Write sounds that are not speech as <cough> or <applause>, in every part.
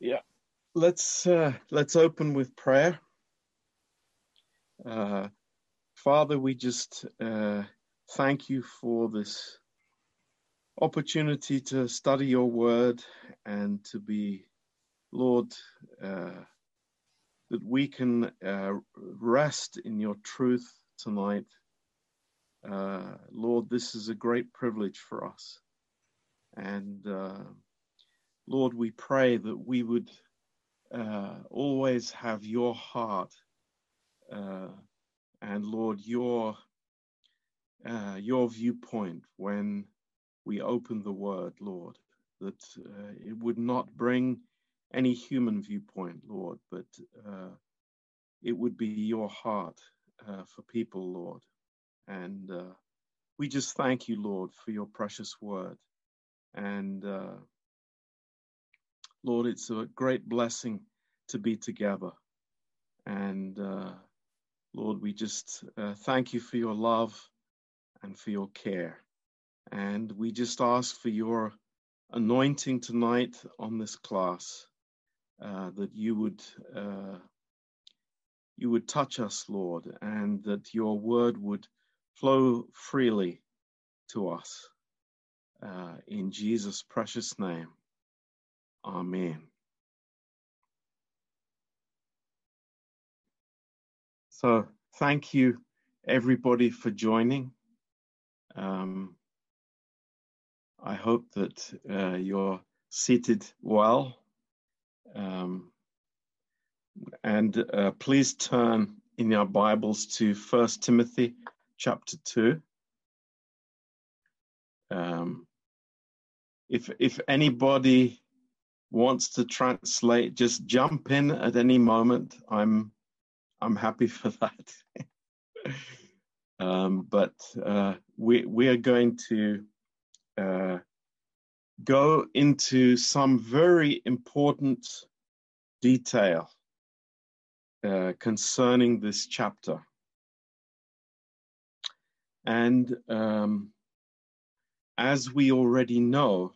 Yeah, let's uh, let's open with prayer. Uh, Father, we just uh, thank you for this opportunity to study your word and to be, Lord, uh, that we can uh, rest in your truth tonight. Uh, Lord, this is a great privilege for us. And uh, Lord, we pray that we would uh, always have your heart uh, and Lord, your uh, your viewpoint when we open the Word, Lord, that uh, it would not bring any human viewpoint, Lord, but uh, it would be your heart uh, for people, Lord. And we just thank you, Lord, for your precious Word. And Lord, it's a great blessing to be together. And uh, Lord, we just uh, thank you for your love and for your care. And we just ask for your anointing tonight on this class, uh, that you would uh, you would touch us, Lord, and that your word would flow freely to us. Uh, in Jesus' precious name. Amen. So, thank you everybody for joining. Um, I hope that uh, you're seated well. Um, and uh, please turn in your Bibles to First Timothy chapter 2. Um, if, if anybody wants to translate, just jump in at any moment. I'm I'm happy <laughs> for that. um, but uh, we we are going to uh, go into some very important detail uh, concerning this chapter, and um, as we already know.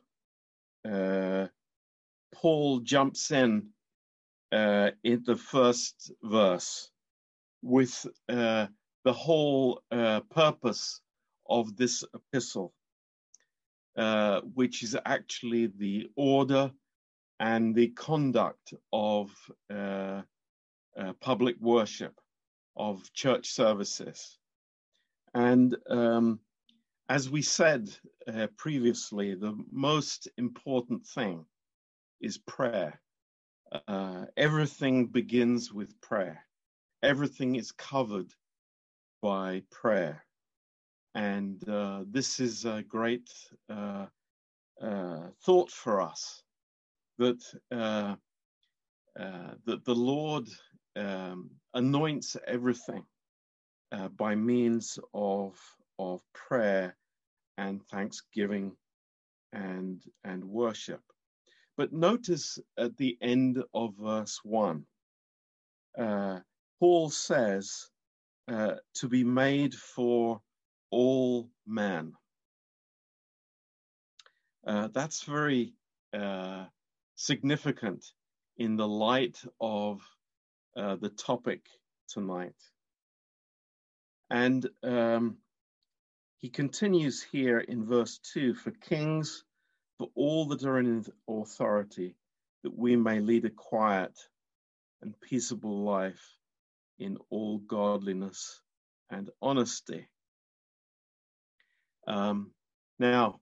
Paul jumps in uh, in the first verse with uh, the whole uh, purpose of this epistle, uh, which is actually the order and the conduct of uh, uh, public worship, of church services. And um, as we said previously, the most important thing is prayer. Uh, everything begins with prayer. Everything is covered by prayer. And uh, this is a great uh, uh thought for us that, uh, uh, that the Lord um, anoints everything by means of, of prayer and thanksgiving and, and worship. But notice at the end of verse 1, uh, Paul says, uh, to be made for all men. Uh, that's very uh, significant in the light of uh, the topic tonight. And um, he continues here in verse 2 for kings for all that are in authority, that we may lead a quiet and peaceable life in all godliness and honesty. Um, now,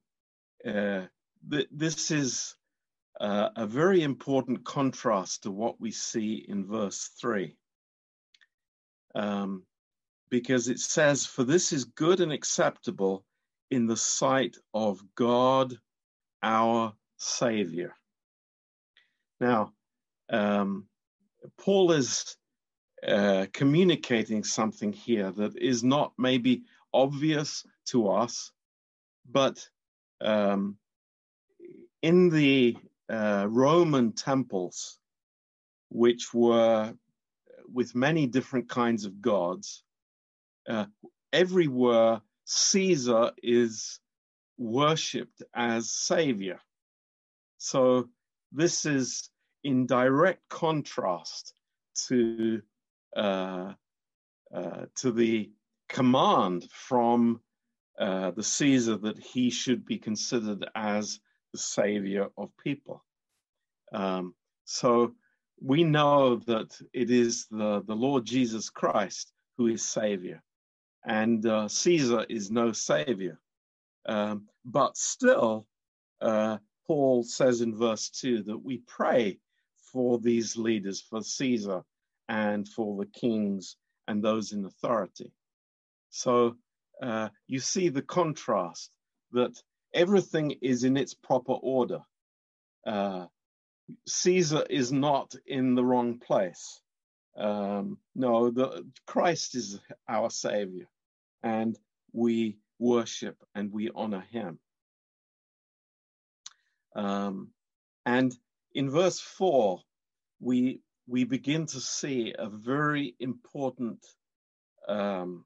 uh, th- this is uh, a very important contrast to what we see in verse 3. Um, because it says, For this is good and acceptable in the sight of God our Savior. Now, um, Paul is uh, communicating something here that is not maybe obvious to us, but um, in the uh, Roman temples, which were with many different kinds of gods, uh, everywhere Caesar is worshipped as savior. So this is in direct contrast to uh, uh, to the command from uh, the Caesar that he should be considered as the savior of people. Um, so we know that it is the, the Lord Jesus Christ who is savior, and uh, Caesar is no savior. Um, but still, uh, Paul says in verse 2 that we pray for these leaders, for Caesar and for the kings and those in authority. So uh, you see the contrast that everything is in its proper order. Uh, Caesar is not in the wrong place. Um, no, the, Christ is our Savior, and we worship and we honor Him. Um, and in verse four, we we begin to see a very important, um,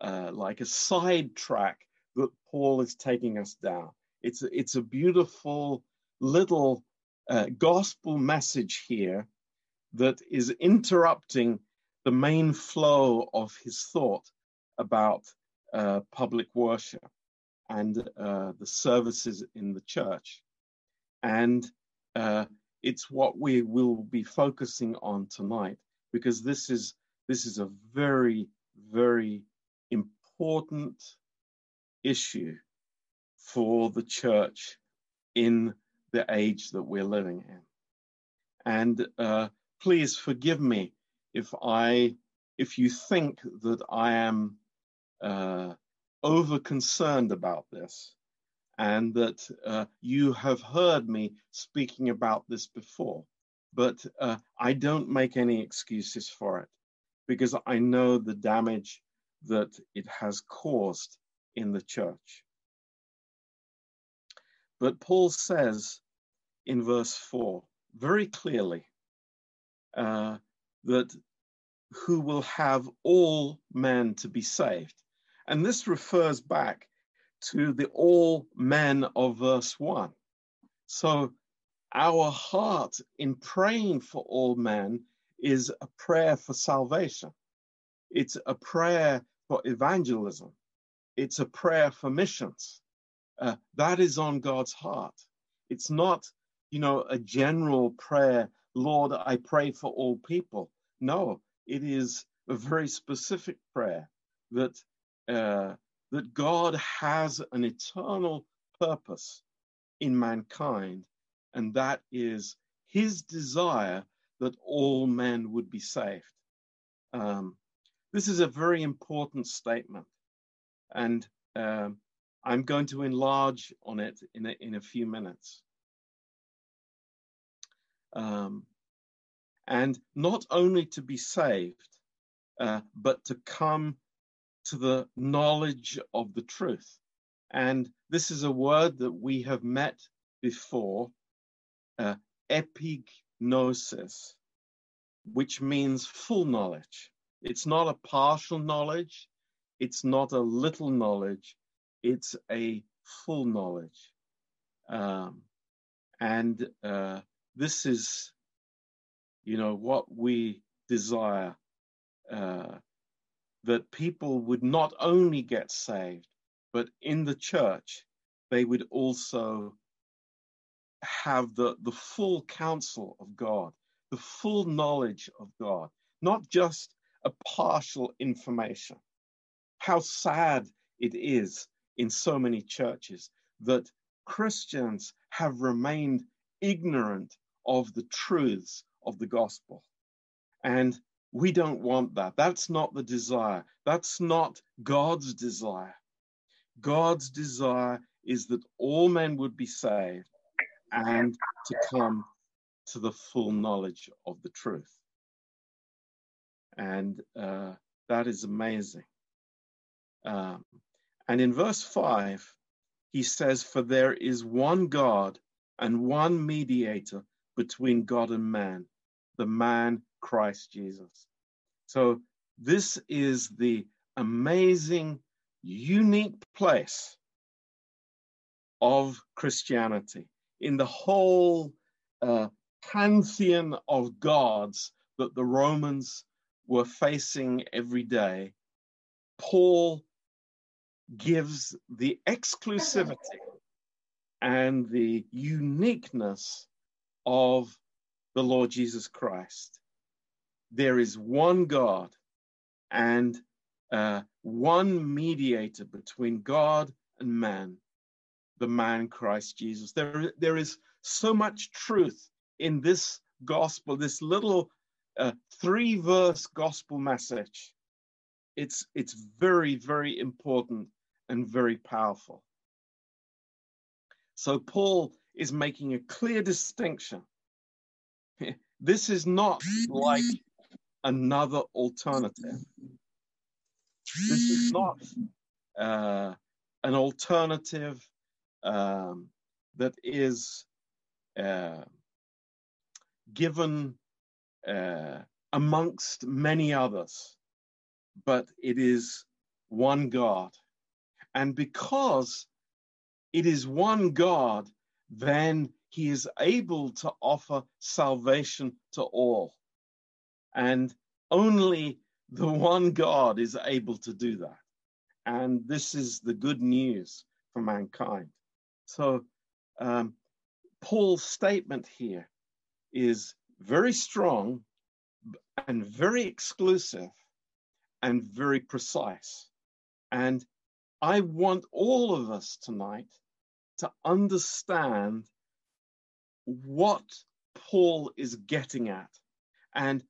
uh, like a side track that Paul is taking us down. It's a, it's a beautiful little uh, gospel message here that is interrupting the main flow of his thought about uh, public worship and uh, the services in the church. And uh, it's what we will be focusing on tonight because this is this is a very very important issue for the church in the age that we're living in. And uh, please forgive me if I if you think that I am uh, over concerned about this and that uh, you have heard me speaking about this before. But uh, I don't make any excuses for it because I know the damage that it has caused in the church. But Paul says in verse 4 very clearly uh, that who will have all men to be saved. And this refers back to the all men of verse 1. So our heart in praying for all men is a prayer for salvation. It's a prayer for evangelism. It's a prayer for missions. Uh, that is on God's heart. It's not, you know, a general prayer, Lord, I pray for all people. No, it is a very specific prayer that uh, that God has an eternal purpose in mankind, and that is his desire that all men would be saved. Um, this is a very important statement, and um, I'm going to enlarge on it in a, in a few minutes. Um, and not only to be saved, uh, but to come to the knowledge of the truth. And this is a word that we have met before, uh, epignosis, which means full knowledge. It's not a partial knowledge, it's not a little knowledge, it's a full knowledge. Um, and uh, this is, you know, what we desire uh, that people would not only get saved, but in the church, they would also have the, the full counsel of God, the full knowledge of God, not just a partial information. How sad it is in so many churches that Christians have remained ignorant of the truths of the gospel. And we don't want that. That's not the desire. That's not God's desire. God's desire is that all men would be saved and to come to the full knowledge of the truth. And uh, that is amazing. Um, and in verse 5, he says, For there is one God and one mediator between God and man, the man Christ Jesus. So this is the amazing, unique place of Christianity in the whole uh, pantheon of gods that the Romans were facing every day, Paul gives the exclusivity and the uniqueness of the Lord Jesus Christ. There is one God and uh, one mediator between God and man, the man Christ Jesus. There, there is so much truth in this gospel, this little uh, three verse gospel message. It's, it's very, very important and very powerful. So, Paul is making a clear distinction. <laughs> This is not like another alternative. This is not uh, an alternative um, that is uh, given uh, amongst many others, but it is one God. And because it is one God, then he is able to offer salvation to all. And only the one God is able to do that. And this is the good news for mankind. So, um, Paul's statement here is very strong and very exclusive and very precise. And I want all of us tonight to understand what Paul is getting at and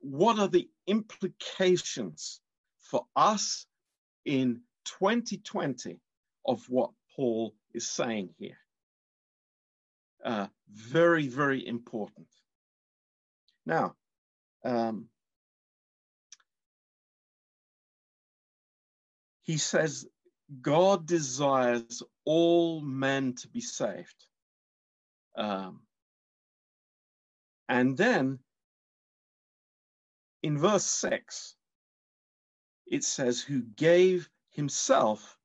what are the implications for us in 2020 of what Paul is saying here. Uh, very, very important. Now, um, he says God desires all men to be saved. Um, and then in verse 6, it says, Who gave himself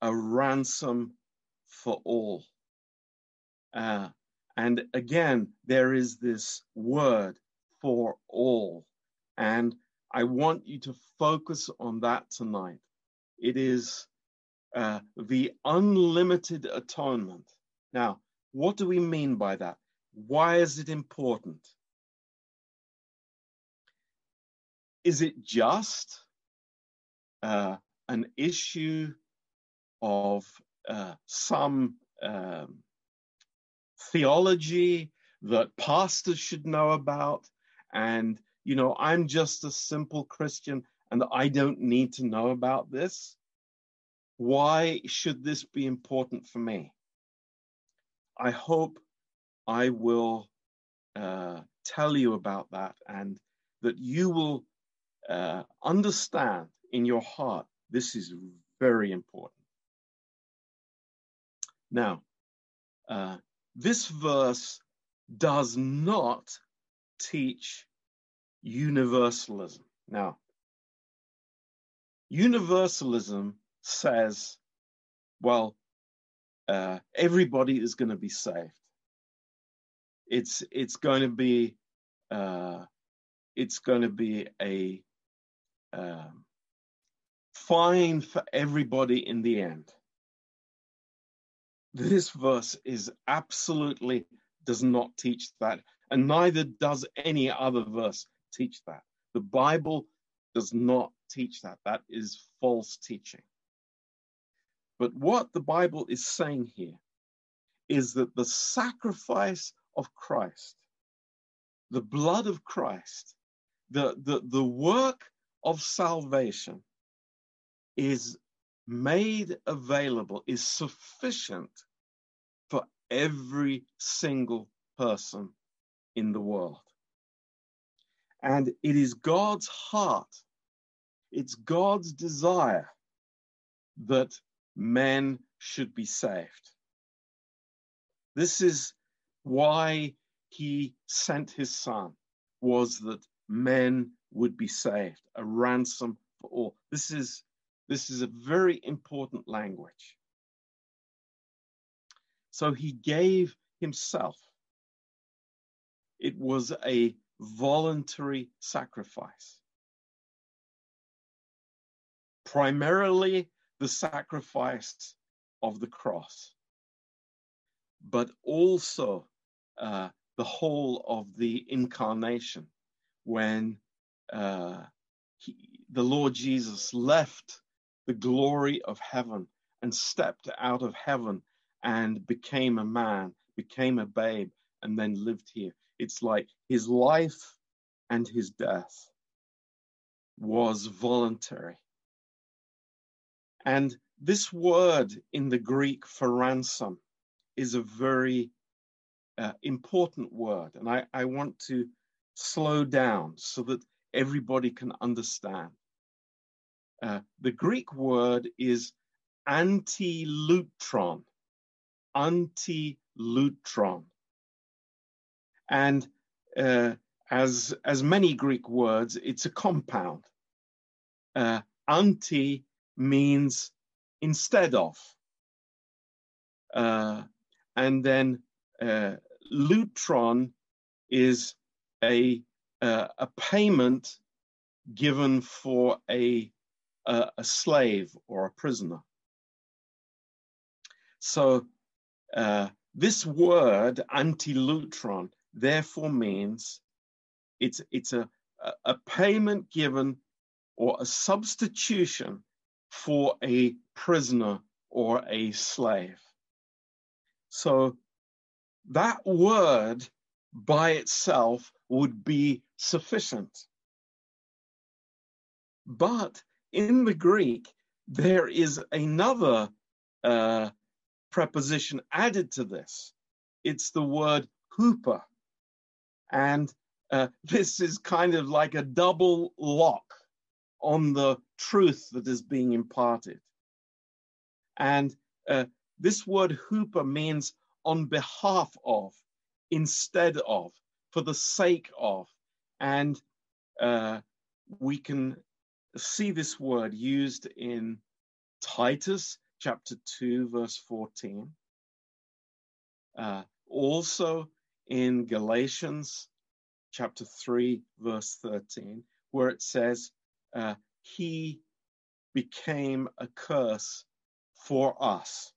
a ransom for all. Uh, and again, there is this word for all. And I want you to focus on that tonight. It is uh, the unlimited atonement. Now, what do we mean by that? Why is it important? Is it just uh, an issue of uh, some um, theology that pastors should know about? And, you know, I'm just a simple Christian and I don't need to know about this. Why should this be important for me? I hope I will uh, tell you about that and that you will uh, understand in your heart this is very important. Now, uh, this verse does not teach universalism. Now, universalism says, well, uh, everybody is going to be saved. It's it's going to be uh, it's going to be a um, fine for everybody in the end. This verse is absolutely does not teach that, and neither does any other verse teach that. The Bible does not teach that. That is false teaching. But what the Bible is saying here is that the sacrifice of Christ, the blood of Christ, the, the, the work of salvation is made available, is sufficient for every single person in the world. And it is God's heart, it's God's desire that men should be saved. This is why he sent his son, was that men would be saved, a ransom for all. This is, this is a very important language. So he gave himself. it was a voluntary sacrifice. Primarily the sacrifice of the cross, but also uh, the whole of the incarnation when uh, he, the Lord Jesus left the glory of heaven and stepped out of heaven and became a man, became a babe, and then lived here. It's like his life and his death was voluntary. And this word in the Greek for ransom is a very uh, important word. And I, I want to slow down so that everybody can understand. Uh, the Greek word is antilutron. Antilutron. And uh, as, as many Greek words, it's a compound. Uh, anti means instead of. Uh, and then uh, lutron is a uh, a payment given for a, a, a slave or a prisoner. So uh, this word antilutron therefore means it's it's a a payment given or a substitution for a prisoner or a slave. So that word by itself would be sufficient. But in the Greek, there is another uh, preposition added to this. It's the word huper. And uh, this is kind of like a double lock on the truth that is being imparted. And uh, this word huper means on behalf of, instead of, for the sake of. And uh, we can see this word used in Titus chapter 2, verse 14. Uh, also in Galatians chapter 3, verse 13, where it says, uh, He became a curse for us.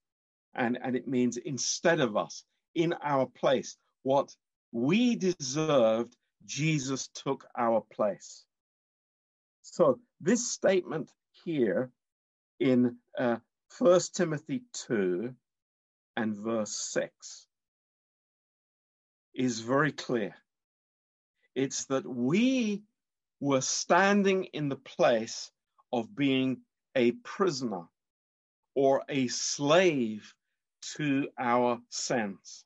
And, and it means instead of us, in our place. What we deserved, Jesus took our place. So this statement here in uh, 1 Timothy 2 and verse 6 is very clear. It's that we were standing in the place of being a prisoner or a slave to our sins.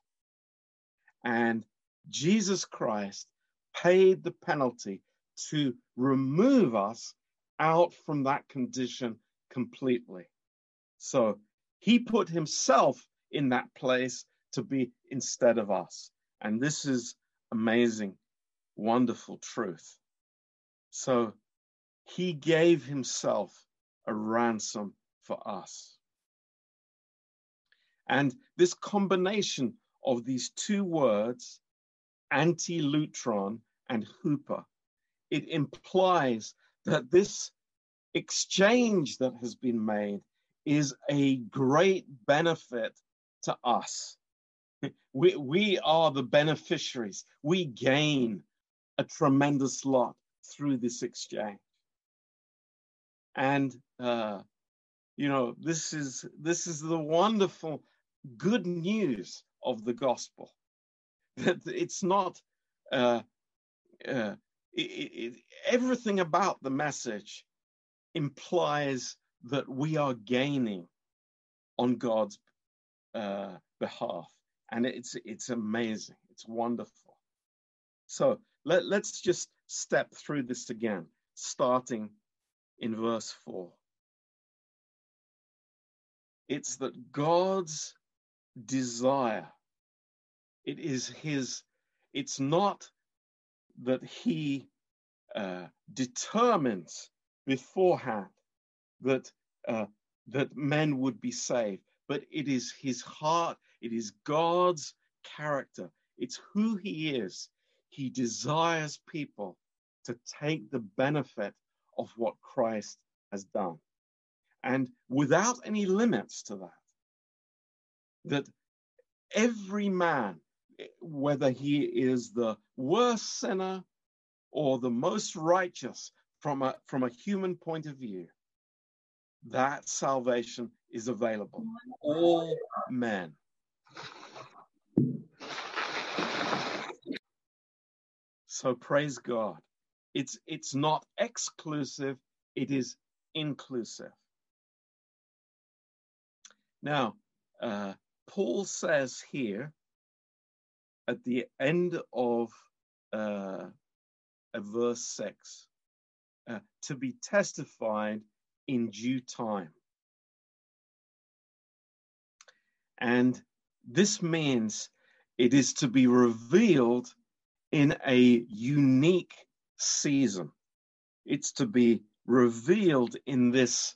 And Jesus Christ paid the penalty to remove us out from that condition completely. So he put himself in that place to be instead of us. And this is amazing, wonderful truth. So he gave himself a ransom for us. And this combination of these two words, antilutron and huper, it implies that this exchange that has been made is a great benefit to us. We, we are the beneficiaries. We gain a tremendous lot through this exchange. And uh, you know, this is this is the wonderful good news of the gospel. <laughs> That it's not uh, uh, it, it, everything about the message implies that we are gaining on God's uh, behalf, and it's it's amazing. It's wonderful. So let, let's just step through this again, starting in verse four. It's that God's desire. It is his, it's not that he uh, determines beforehand that, uh, that men would be saved, but it is his heart, it is God's character, it's who he is. he desires people to take the benefit of what Christ has done. And without any limits to that, that every man, whether he is the worst sinner or the most righteous from a, from a human point of view, that salvation is available. All men. So praise God. It's it's not exclusive, it is inclusive. Now, uh, Paul says here at the end of uh, verse 6 uh, to be testified in due time. And this means it is to be revealed in a unique season. It's to be revealed in this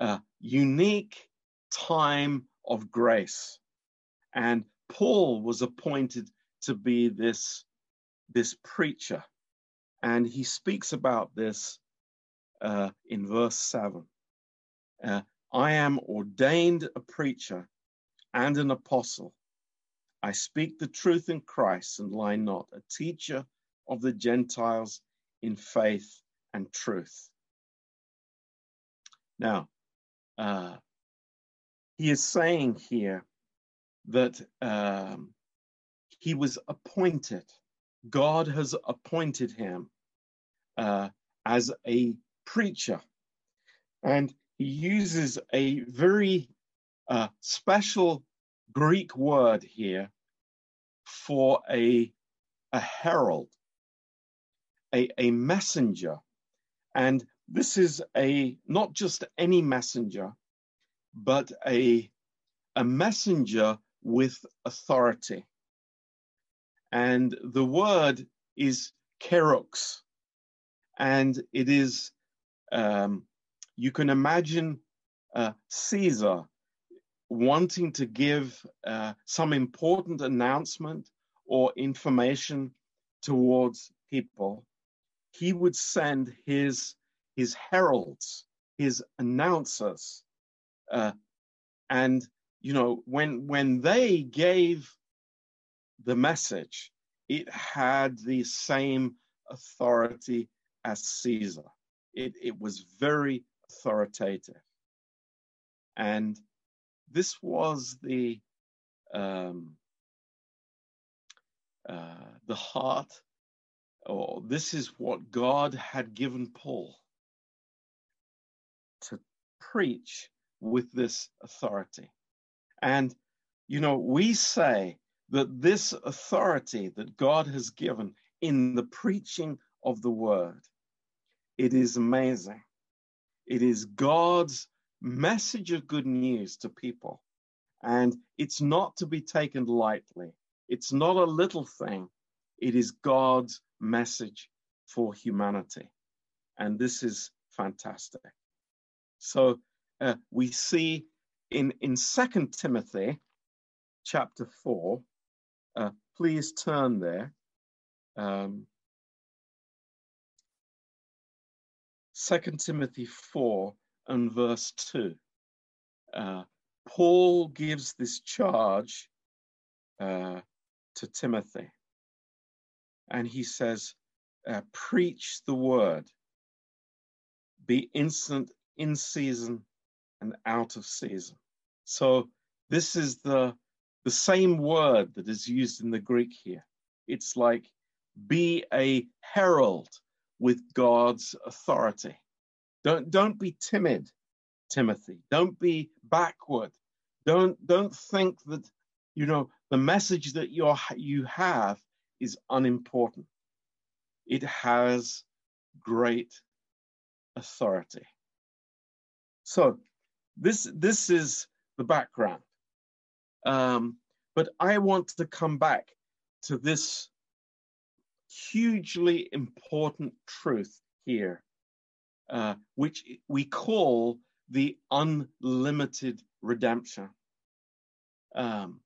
uh, unique time of grace. And Paul was appointed to be this, this preacher. And he speaks about this uh, in verse 7. Uh, I am ordained a preacher and an apostle. I speak the truth in Christ and lie not, a teacher of the Gentiles in faith and truth. Now, uh, he is saying here that um, he was appointed, God has appointed him uh, as a preacher. And he uses a very uh, special Greek word here for a, a herald, a, a messenger. And this is a not just any messenger, but a, a messenger with authority. And the word is kerux, and it is, um, you can imagine uh, Caesar wanting to give uh, some important announcement or information towards people, he would send his his heralds, his announcers, uh, and you know when when they gave the message, it had the same authority as Caesar. It it was very authoritative, and this was the um, uh, the heart, or this is what God had given Paul to preach with this authority. And, you know, we say that this authority that God has given in the preaching of the word, it is amazing. It is God's message of good news to people. And it's not to be taken lightly. It's not a little thing. It is God's message for humanity. And this is fantastic. So uh, we see in, in 2 Timothy chapter 4, uh, please turn there. Um, 2 Timothy 4 and verse 2. Uh, Paul gives this charge uh, to Timothy. And he says, uh, Preach the word, be instant in season and out of season. So, this is the, the same word that is used in the Greek here. It's like be a herald with God's authority. Don't don't be timid, Timothy. Don't be backward. Don't don't think that you know the message that you you have is unimportant. It has great authority. So this this is the background. Um, but I want to come back to this hugely important truth here uh, which we call the unlimited redemption. Um,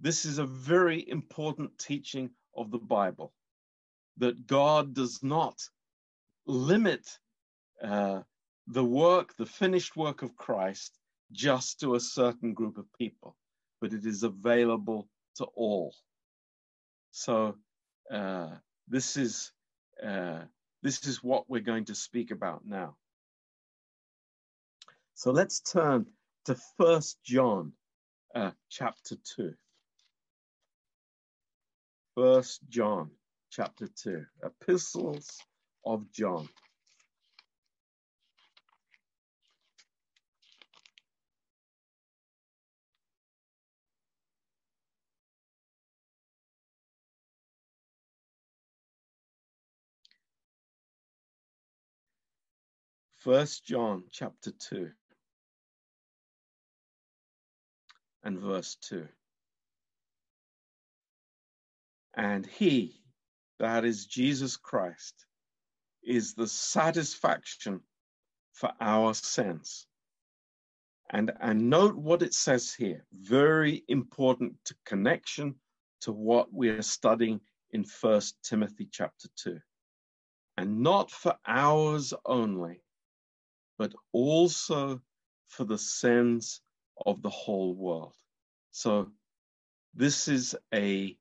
this is a very important teaching of the Bible. that God does not limit uh, the work, the finished work of Christ, just to a certain group of people, but it is available to all. So uh, this is uh, this is what we're going to speak about now. So let's turn to First John, uh, chapter two. First John, chapter two, epistles of John. First John chapter 2 and verse 2. And he, that is Jesus Christ, is the satisfaction for our sins. And, and note what it says here, very important to connection to what we are studying in First Timothy chapter 2. And not for ours only, but also for the sins of the whole world. So this is a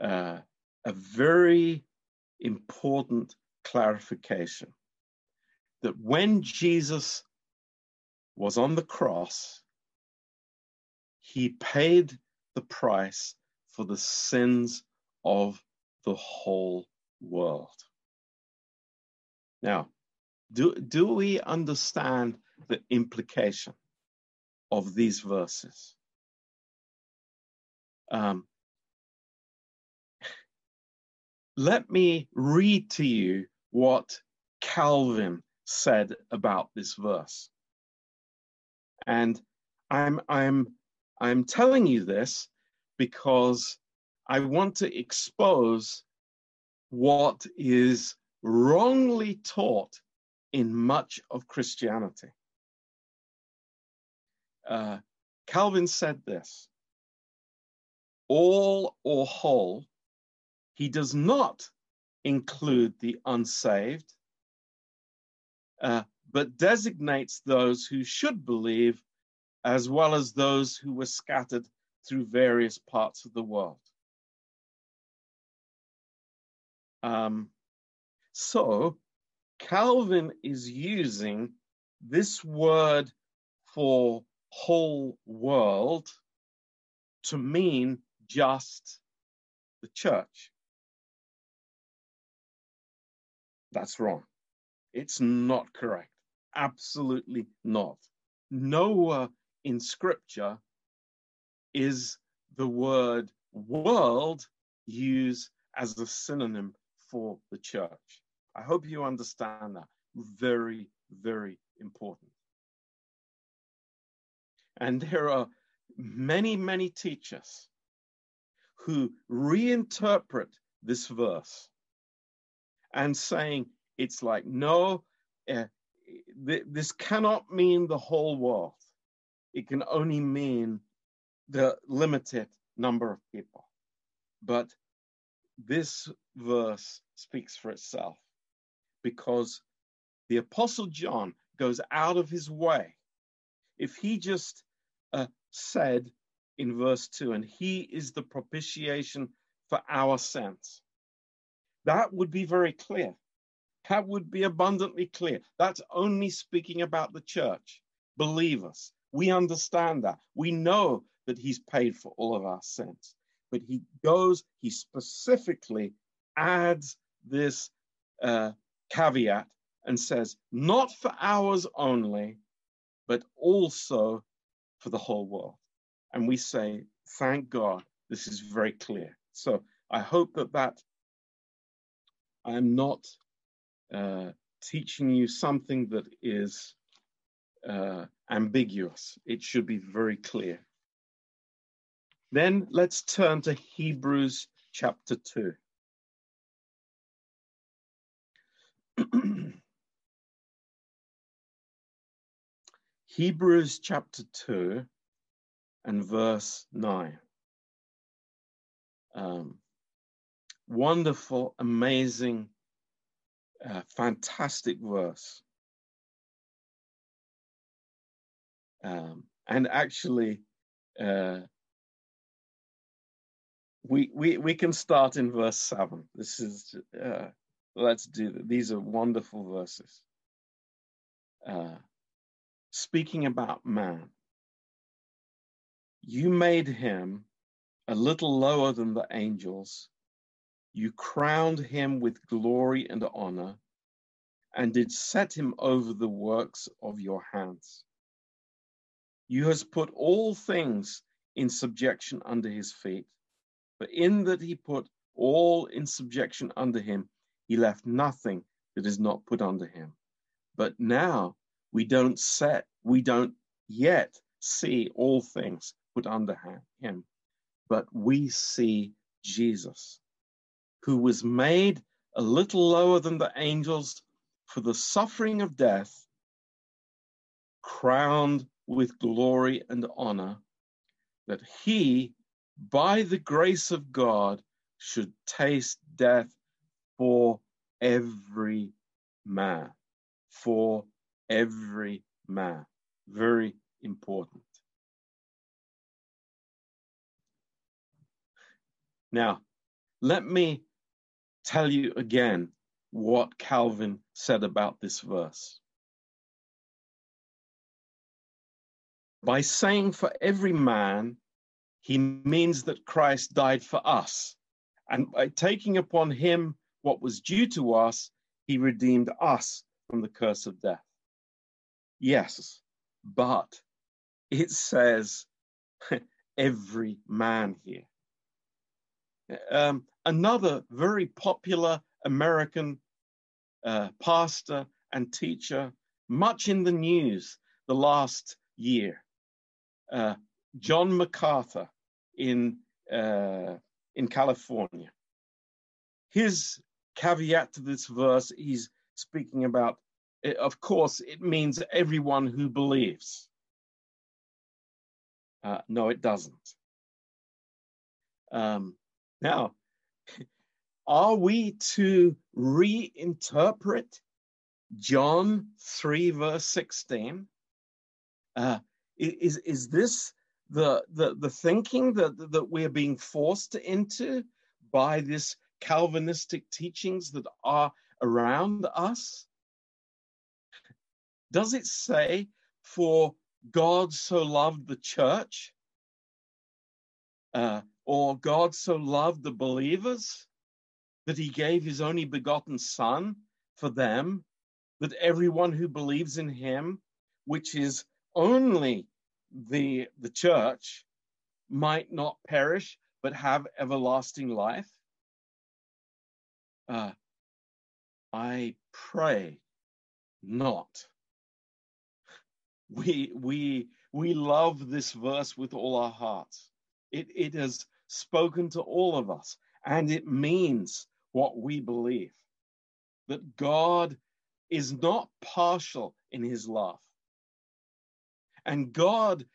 uh, a very important clarification that when Jesus was on the cross, he paid the price for the sins of the whole world. Now, do, do we understand the implication of these verses? Um, let me read to you what Calvin said about this verse. And I'm, I'm, I'm telling you this because I want to expose what is wrongly taught in much of Christianity. Uh, Calvin said this all or whole, he does not include the unsaved, uh, but designates those who should believe as well as those who were scattered through various parts of the world. Um, so, Calvin is using this word for whole world to mean just the church. That's wrong. It's not correct. Absolutely not. Nowhere in scripture is the word world used as a synonym for the church. I hope you understand that. Very, very important. And there are many, many teachers who reinterpret this verse and saying it's like, no, uh, th- this cannot mean the whole world. It can only mean the limited number of people. But this verse speaks for itself because the Apostle John goes out of his way. If he just uh, said in verse 2, and he is the propitiation for our sins, that would be very clear. That would be abundantly clear. That's only speaking about the church, believers. We understand that. We know that he's paid for all of our sins. But he goes, he specifically adds this uh, caveat and says, not for ours only, but also for the whole world. And we say, thank God, this is very clear. So I hope that that I'm not uh, teaching you something that is uh, ambiguous. It should be very clear. Then let's turn to Hebrews chapter 2. <clears throat> Hebrews chapter 2 and verse 9. Um, wonderful, amazing, uh, fantastic verse. Um, and actually, uh, we, we, we can start in verse 7. This is, uh, let's do that. These are wonderful verses. Uh, speaking about man, you made him a little lower than the angels. You crowned him with glory and honor, and did set him over the works of your hands. You has put all things in subjection under his feet. For in that he put all in subjection under him, he left nothing that is not put under him. But now we don't set, we don't yet see all things put under him, but we see Jesus, who was made a little lower than the angels for the suffering of death, crowned with glory and honor, that he by the grace of God, should taste death for every man. For every man. Very important. Now, let me tell you again what Calvin said about this verse. By saying for every man, he means that Christ died for us. And by taking upon him what was due to us, he redeemed us from the curse of death. Yes, but it says <laughs> every man here. Um, another very popular American uh, pastor and teacher, much in the news the last year, uh, John MacArthur in uh, in California. His caveat to this verse, he's speaking about, of course, it means everyone who believes. Uh, no, it doesn't. Um, now, <laughs> are we to reinterpret John 3, verse 16? Uh, is, is this the the the thinking that that we're being forced into by this Calvinistic teachings that are around us? Does it say, for God so loved the church? Uh, or God so loved the believers that he gave his only begotten Son for them, that everyone who believes in him, which is only the the church might not perish but have everlasting life uh, i pray not. We we we love this verse with all our hearts. It it has spoken to all of us and it means what we believe that god is not partial in his love. And God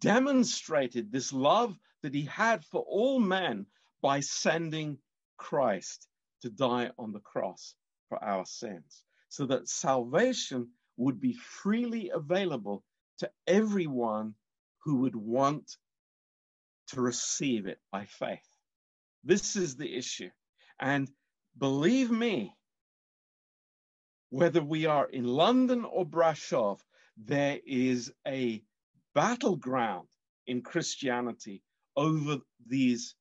demonstrated this love that he had for all men by sending Christ to die on the cross for our sins, so that salvation would be freely available to everyone who would want to receive it by faith. This is the issue. And believe me, whether we are in London or Brasov, there is a battleground in Christianity over these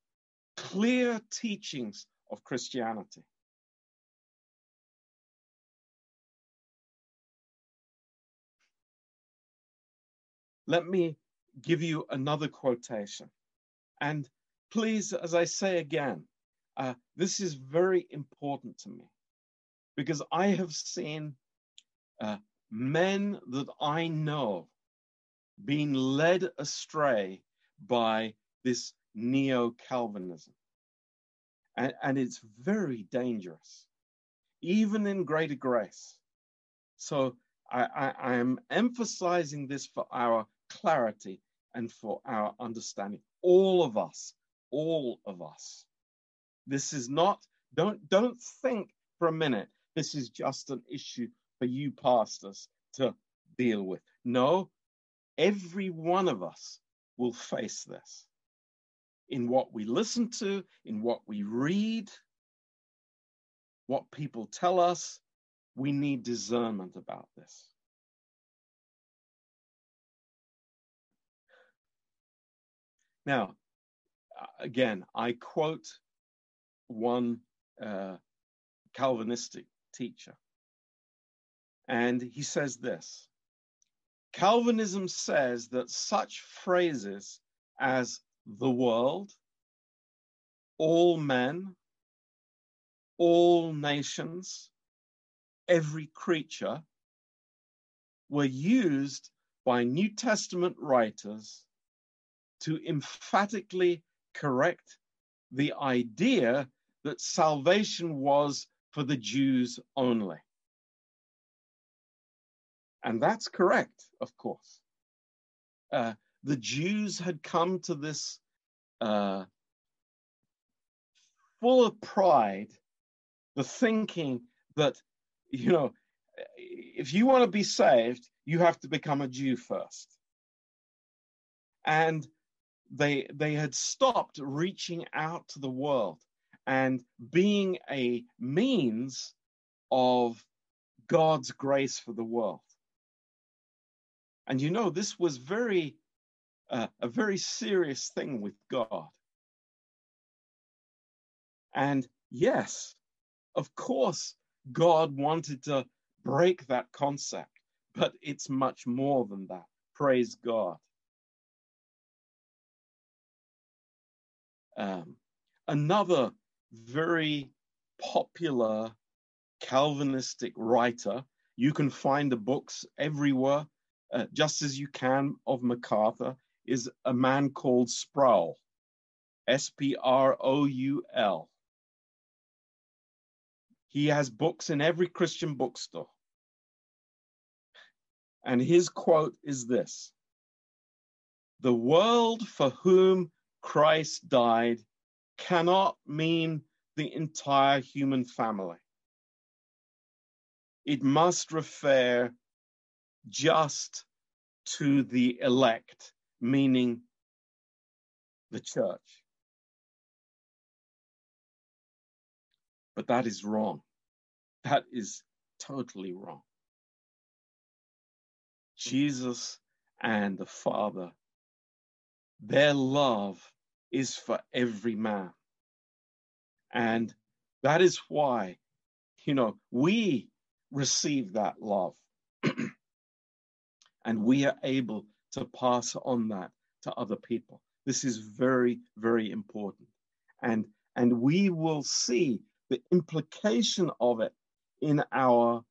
clear teachings of Christianity. Let me give you another quotation. And please, as I say again, uh, this is very important to me because I have seen uh, men that I know being led astray by this neo Calvinism. And, and it's very dangerous, even in greater grace. So I, I, I am emphasizing this for our clarity and for our understanding. All of us, all of us. This is not Don't don't think for a minute this is just an issue for you pastors to deal with. No, every one of us will face this in what we listen to, in what we read, what people tell us. We need discernment about this. Now, again, I quote one uh, Calvinistic teacher, and he says this Calvinism says that such phrases as the world, all men, all nations, every creature were used by New Testament writers to emphatically correct the idea that salvation was for the Jews only. And that's correct, of course. Uh, the Jews had come to this uh, full of pride, the thinking that, you know, if you want to be saved, you have to become a Jew first. And they they had stopped reaching out to the world and being a means of God's grace for the world. And you know, this was very a very serious thing with God. And yes, of course, God wanted to break that concept, but it's much more than that. Praise God. Um, another very popular Calvinistic writer, you can find the books everywhere, uh, just as you can of MacArthur, is a man called Sproul, S P R O U L. He has books in every Christian bookstore. And his quote is this The world for whom Christ died cannot mean the entire human family. It must refer just to the elect, meaning the church. But that is wrong. That is totally wrong. Jesus and the Father their love is for every man. And that is why, you know, we receive that love. <clears throat> and we are able to pass on that to other people. This is very, very important. And, and we will see the implication of it in our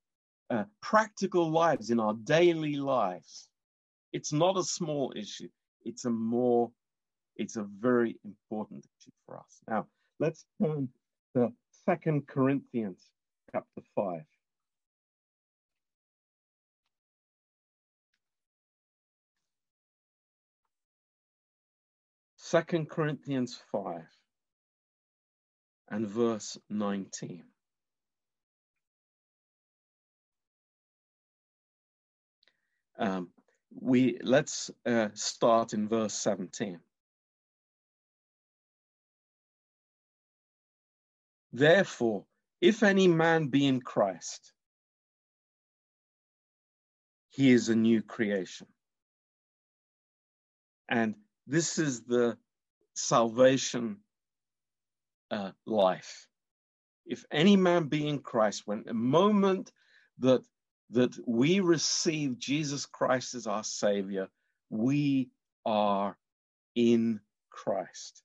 uh, practical lives, in our daily lives. It's not a small issue it's a more, it's a very important issue for us. Now, let's turn to Second Corinthians chapter 5. Second Corinthians 5 and verse 19. Um, we let's uh, start in verse 17 therefore if any man be in christ he is a new creation and this is the salvation uh, life if any man be in christ when the moment that that we receive Jesus Christ as our Savior, we are in Christ.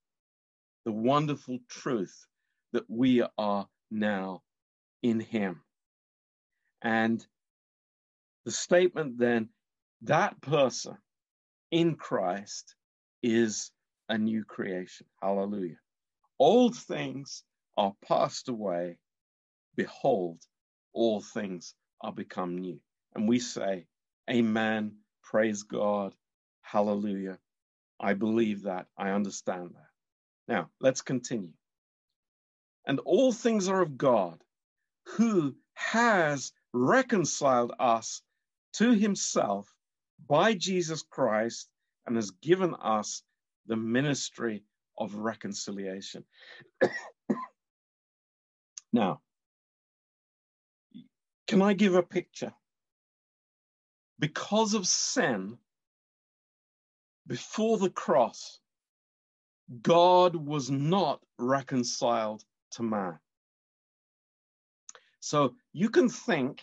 The wonderful truth that we are now in Him. And the statement then, that person in Christ is a new creation. Hallelujah. Old things are passed away. Behold, all things are become new. And we say, Amen, praise God, hallelujah. I believe that, I understand that. Now, let's continue. and all things are of God, who has reconciled us to himself by Jesus Christ and has given us the ministry of reconciliation. <coughs> now, can I give a picture? Because of sin, before the cross, God was not reconciled to man. So you can think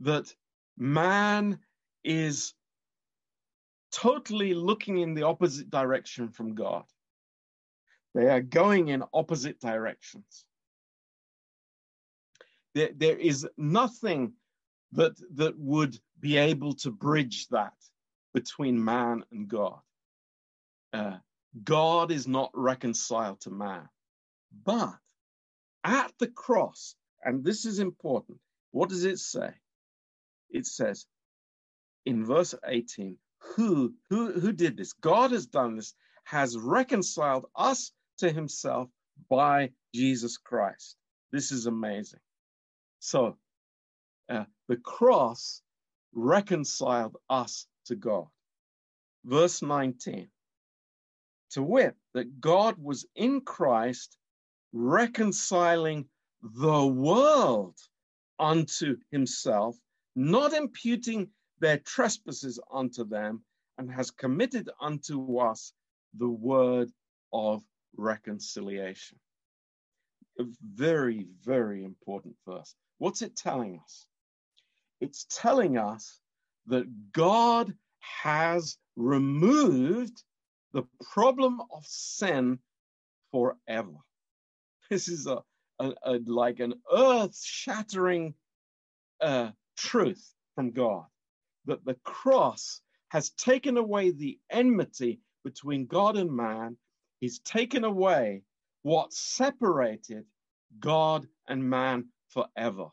that man is totally looking in the opposite direction from God. They are going in opposite directions. There, there is nothing that, that would be able to bridge that between man and God. Uh, God is not reconciled to man. But at the cross, and this is important, what does it say? It says in verse 18, who, who, who did this? God has done this, has reconciled us to himself by Jesus Christ. This is amazing. So, uh, the cross reconciled us to God. Verse 19 to wit, that God was in Christ reconciling the world unto himself, not imputing their trespasses unto them, and has committed unto us the word of reconciliation. A very, very important verse. What's it telling us? It's telling us that God has removed the problem of sin forever. This is a, a, a like an earth-shattering uh, truth from God that the cross has taken away the enmity between God and man. He's taken away what separated God and man forever.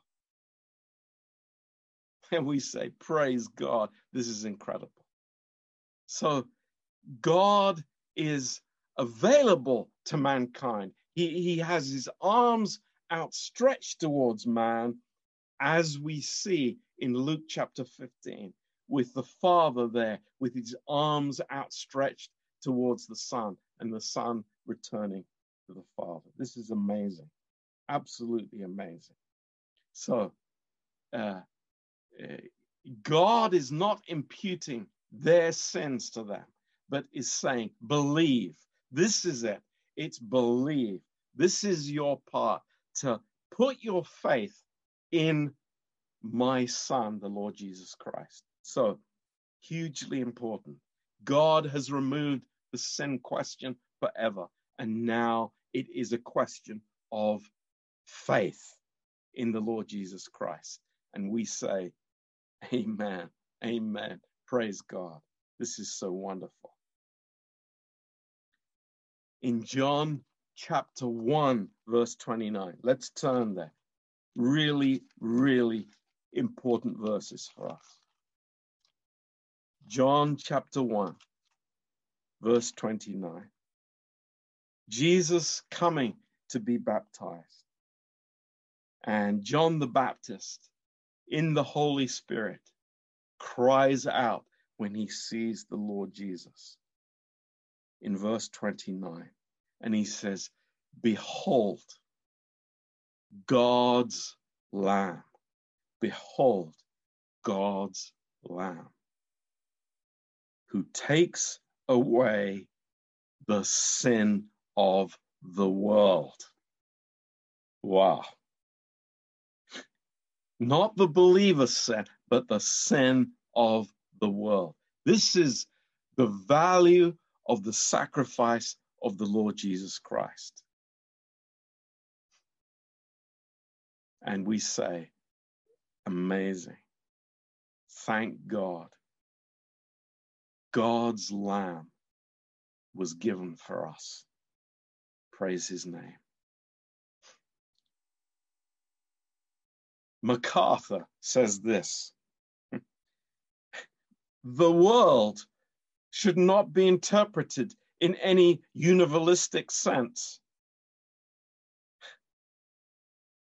And we say, Praise God, this is incredible. So God is available to mankind. He, he has his arms outstretched towards man, as we see in Luke chapter 15, with the Father there, with his arms outstretched towards the Son, and the Son returning to the Father. This is amazing, absolutely amazing. So, uh, uh God is not imputing their sins to them but is saying, believe. This is it. It's believe. This is your part to put your faith in my son, the Lord Jesus Christ. So, hugely important. God has removed the sin question forever. And now it is a question of faith in the Lord Jesus Christ. And we say, Amen. Amen. Praise God. This is so wonderful in John chapter 1, verse 29. Let's turn there. Really, really important verses for us. John chapter 1, verse 29. Jesus coming to be baptized. And John the Baptist, in the Holy Spirit, cries out when he sees the Lord Jesus in verse 29. And he says, Behold, God's Lamb. Behold, God's Lamb who takes away the sin of the world. Wow. Not the believer's sin, but the sin of the world. This is the value of the sacrifice of the Lord Jesus Christ. And we say, amazing. Thank God. God's Lamb was given for us. Praise his name. MacArthur says this <laughs> The world should not be interpreted in any universalistic sense.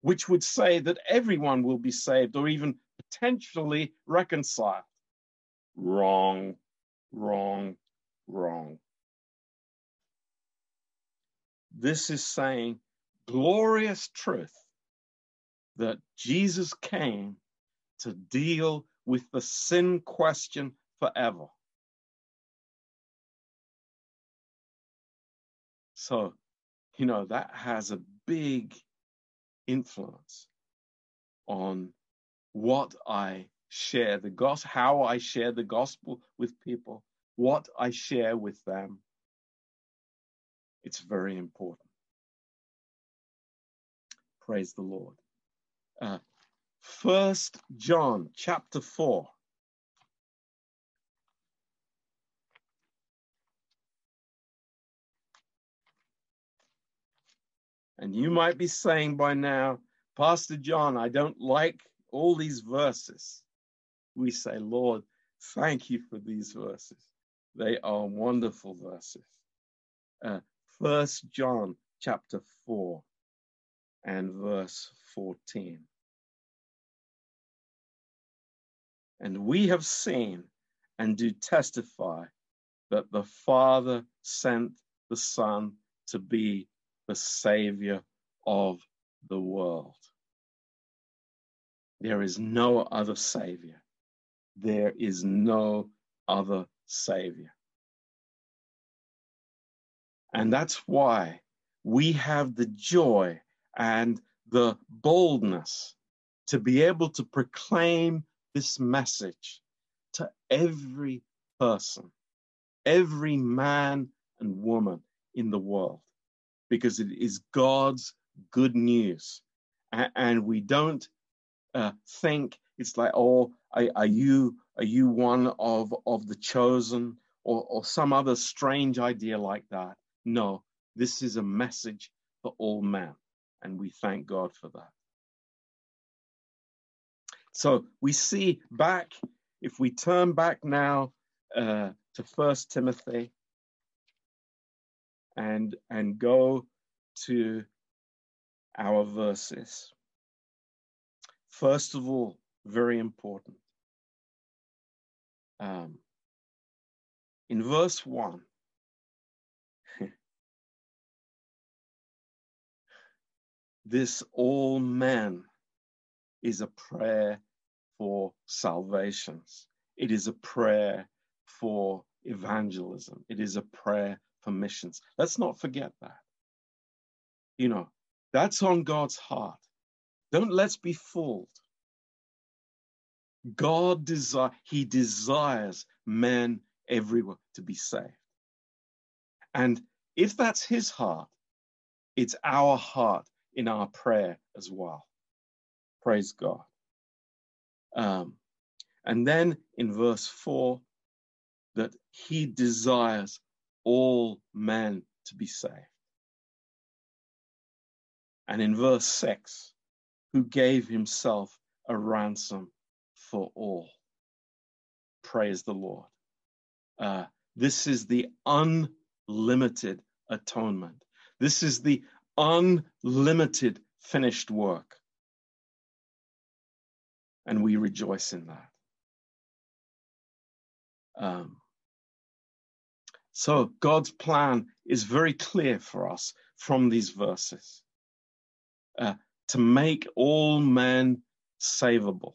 which would say that everyone will be saved or even potentially reconciled. Wrong, wrong, wrong. This is saying glorious truth that Jesus came to deal with the sin question forever. So, you know, that has a big influence on what I share the gospel, how I share the gospel with people, what I share with them. It's very important. Praise the Lord. Uh, First John chapter 4. And you might be saying by now, Pastor John, I don't like all these verses. We say, Lord, thank you for these verses. They are wonderful verses. Uh, First John chapter 4 and verse 14. And we have seen and do testify that the Father sent the Son to be the Savior of the world. There is no other Savior. There is no other Savior. And that's why we have the joy and the boldness to be able to proclaim this message to every person, every man and woman in the world, because it is God's good news. And we don't uh, think it's like, oh, are, are, you are you one of of the chosen or, or some other strange idea like that? No, this is a message for all men, and we thank God for that. So we see back, if we turn back now uh, to First Timothy and and go to our verses. First of all, very important. Um, in verse 1, <laughs> this all man is a prayer for salvations. It is a prayer for evangelism. It is a prayer for missions. Let's not forget that. You know, that's on God's heart. Don't let's be fooled. God desire he desires men everywhere to be saved. And if that's his heart, it's our heart in our prayer as well. Praise God. Um, and then in verse 4, that he desires all men to be saved. And in verse 6, who gave himself a ransom for all. Praise the Lord. Uh, this is the unlimited atonement. This is the unlimited finished work and we rejoice in that. Um, so God's plan is very clear for us from these verses uh, to make all men savable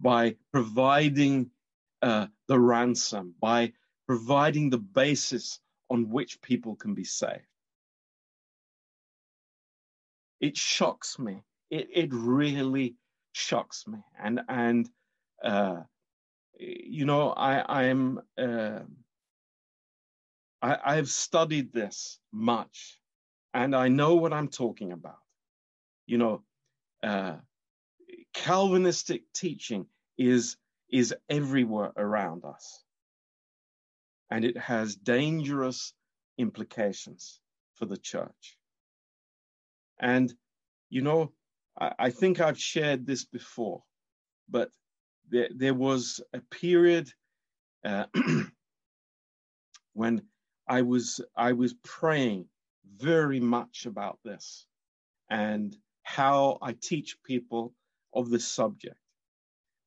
by providing uh, the ransom, by providing the basis on which people can be saved. It shocks me. It, it really shocks me. And and uh, you know, I I'm uh, I I've studied this much, and I know what I'm talking about. You know, uh, Calvinistic teaching is is everywhere around us, and it has dangerous implications for the church. And you know, I, I think I've shared this before, but there, there was a period uh, <clears throat> when I was I was praying very much about this, and how I teach people of this subject.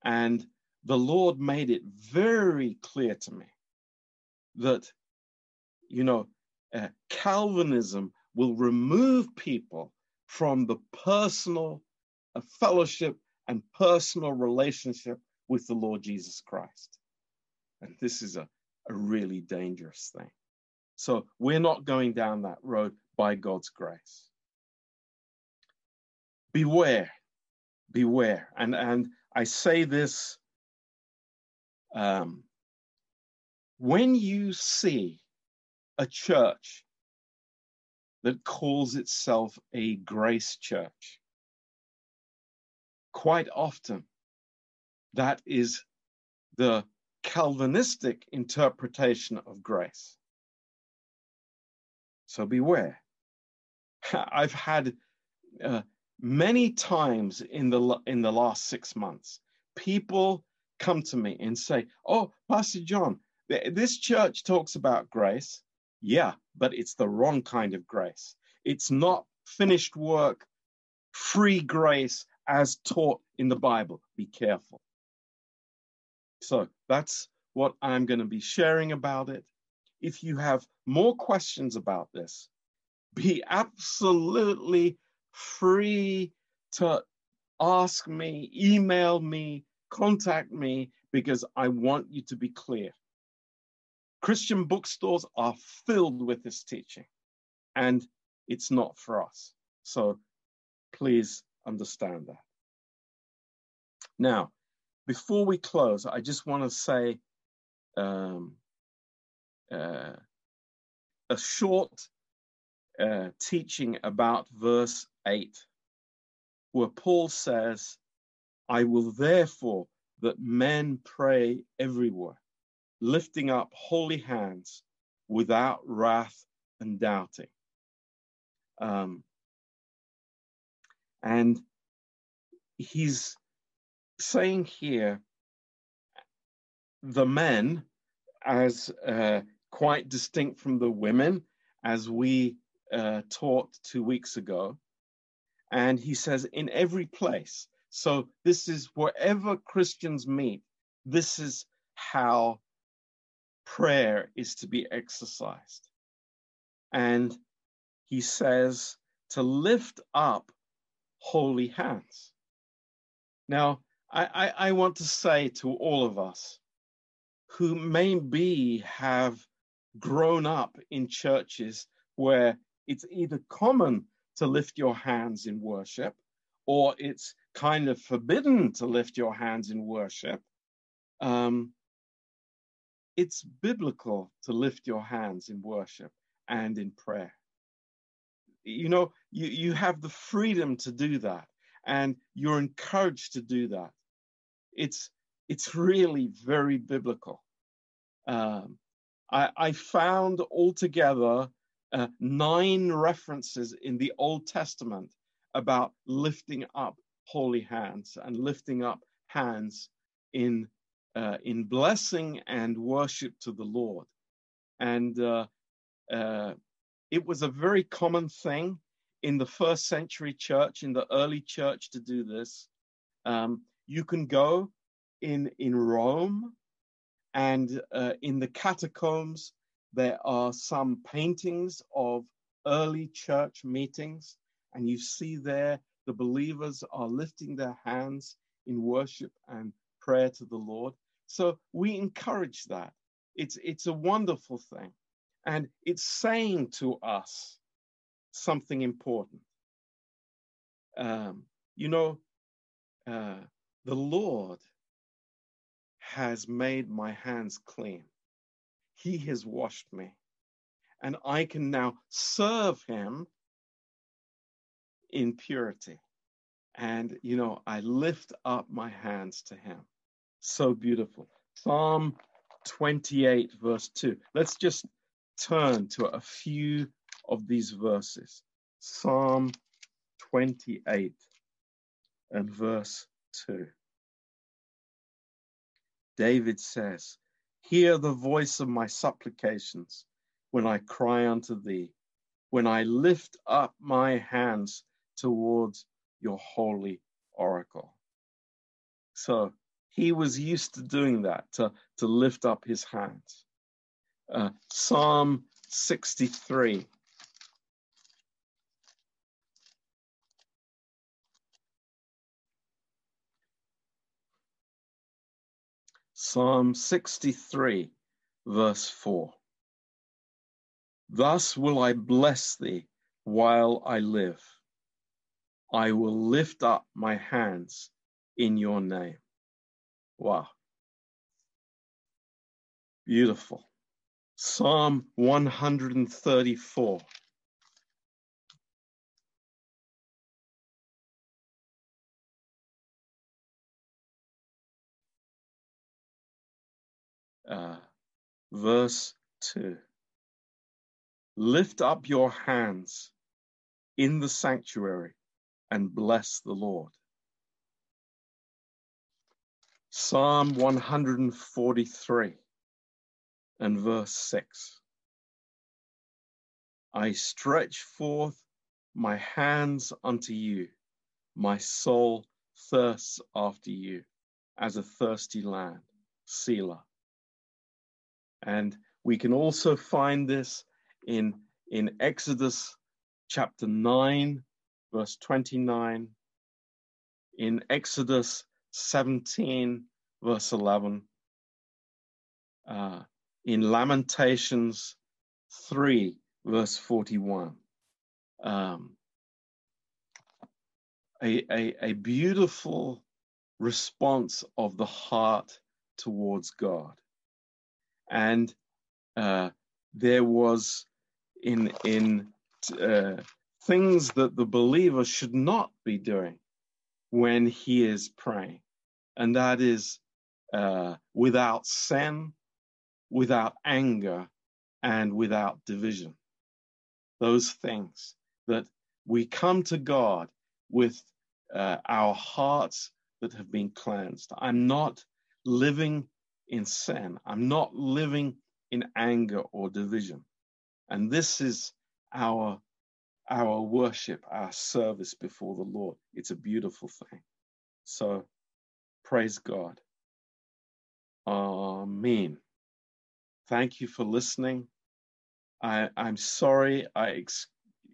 And the Lord made it very clear to me that, you know, uh, Calvinism will remove people from the personal uh, fellowship and personal relationship with the Lord Jesus Christ. And this is a, a really dangerous thing. So we're not going down that road by God's grace. Beware, beware. And, and I say this um, when you see a church that calls itself a grace church, quite often that is the Calvinistic interpretation of grace. So beware. <laughs> I've had uh, many times in the in the last six months people come to me and say, "Oh, Pastor John, this church talks about grace. Yeah, but it's the wrong kind of grace. It's not finished work, free grace as taught in the Bible. Be careful." So that's what I'm going to be sharing about it. If you have more questions about this, be absolutely free to ask me, email me, contact me, because I want you to be clear. Christian bookstores are filled with this teaching, and it's not for us. So please understand that. Now, before we close, I just want to say um, uh, a short uh, teaching about verse 8, where Paul says, I will therefore that men pray everywhere, lifting up holy hands without wrath and doubting. Um, and he's saying here the men as uh, quite distinct from the women, as we uh, taught two weeks ago. And he says, in every place. So this is wherever Christians meet, this is how prayer is to be exercised. And he says to lift up holy hands. Now, I, I, I want to say to all of us who maybe have grown up in churches where it's either common to lift your hands in worship or it's kind of forbidden to lift your hands in worship. Um, it's biblical to lift your hands in worship and in prayer. You know, you, you have the freedom to do that, and you're encouraged to do that. It's it's really very biblical. Um, I, I found altogether uh, nine references in the Old Testament about lifting up holy hands and lifting up hands in uh, in blessing and worship to the Lord, and uh, uh, it was a very common thing in the first century church, in the early church, to do this. Um, you can go in in Rome, and uh, in the catacombs there are some paintings of early church meetings, and you see there the believers are lifting their hands in worship and prayer to the Lord. So we encourage that. It's it's a wonderful thing, and it's saying to us something important. Um, you know, uh, the Lord has made my hands clean. He has washed me. And I can now serve him in purity. And, you know, I lift up my hands to him. So beautiful. Psalm 28, verse 2. Let's just turn to a few of these verses. Psalm 28 and verse 2. David says, Hear the voice of my supplications when I cry unto thee, when I lift up my hands towards your holy oracle. So he was used to doing that, to, to lift up his hands. Uh, Psalm 63. Psalm 63, verse 4. Thus will I bless thee while I live. I will lift up my hands in your name. Wow. Beautiful. Psalm 134. Uh, verse 2. Lift up your hands in the sanctuary and bless the Lord. Psalm 143 and verse 6. I stretch forth my hands unto you. My soul thirsts after you as a thirsty land. Selah. And we can also find this in, in Exodus chapter 9, verse 29, in Exodus 17, verse 11, uh, in Lamentations 3, verse 41. Um, a, a, a beautiful response of the heart towards God. And uh, there was in, in uh, things that the believer should not be doing when he is praying and that is uh, without sin, without anger, and without division. Those things that we come to God with uh, our hearts that have been cleansed. I'm not living in sin. I'm not living in anger or division. And this is our our worship, our service before the Lord. It's a beautiful thing. So Praise God. Amen. Thank you for listening. I, am sorry. I ex-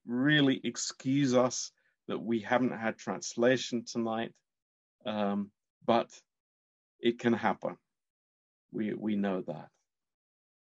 really excuse us that we haven't had translation tonight, um, but it can happen. We we know that.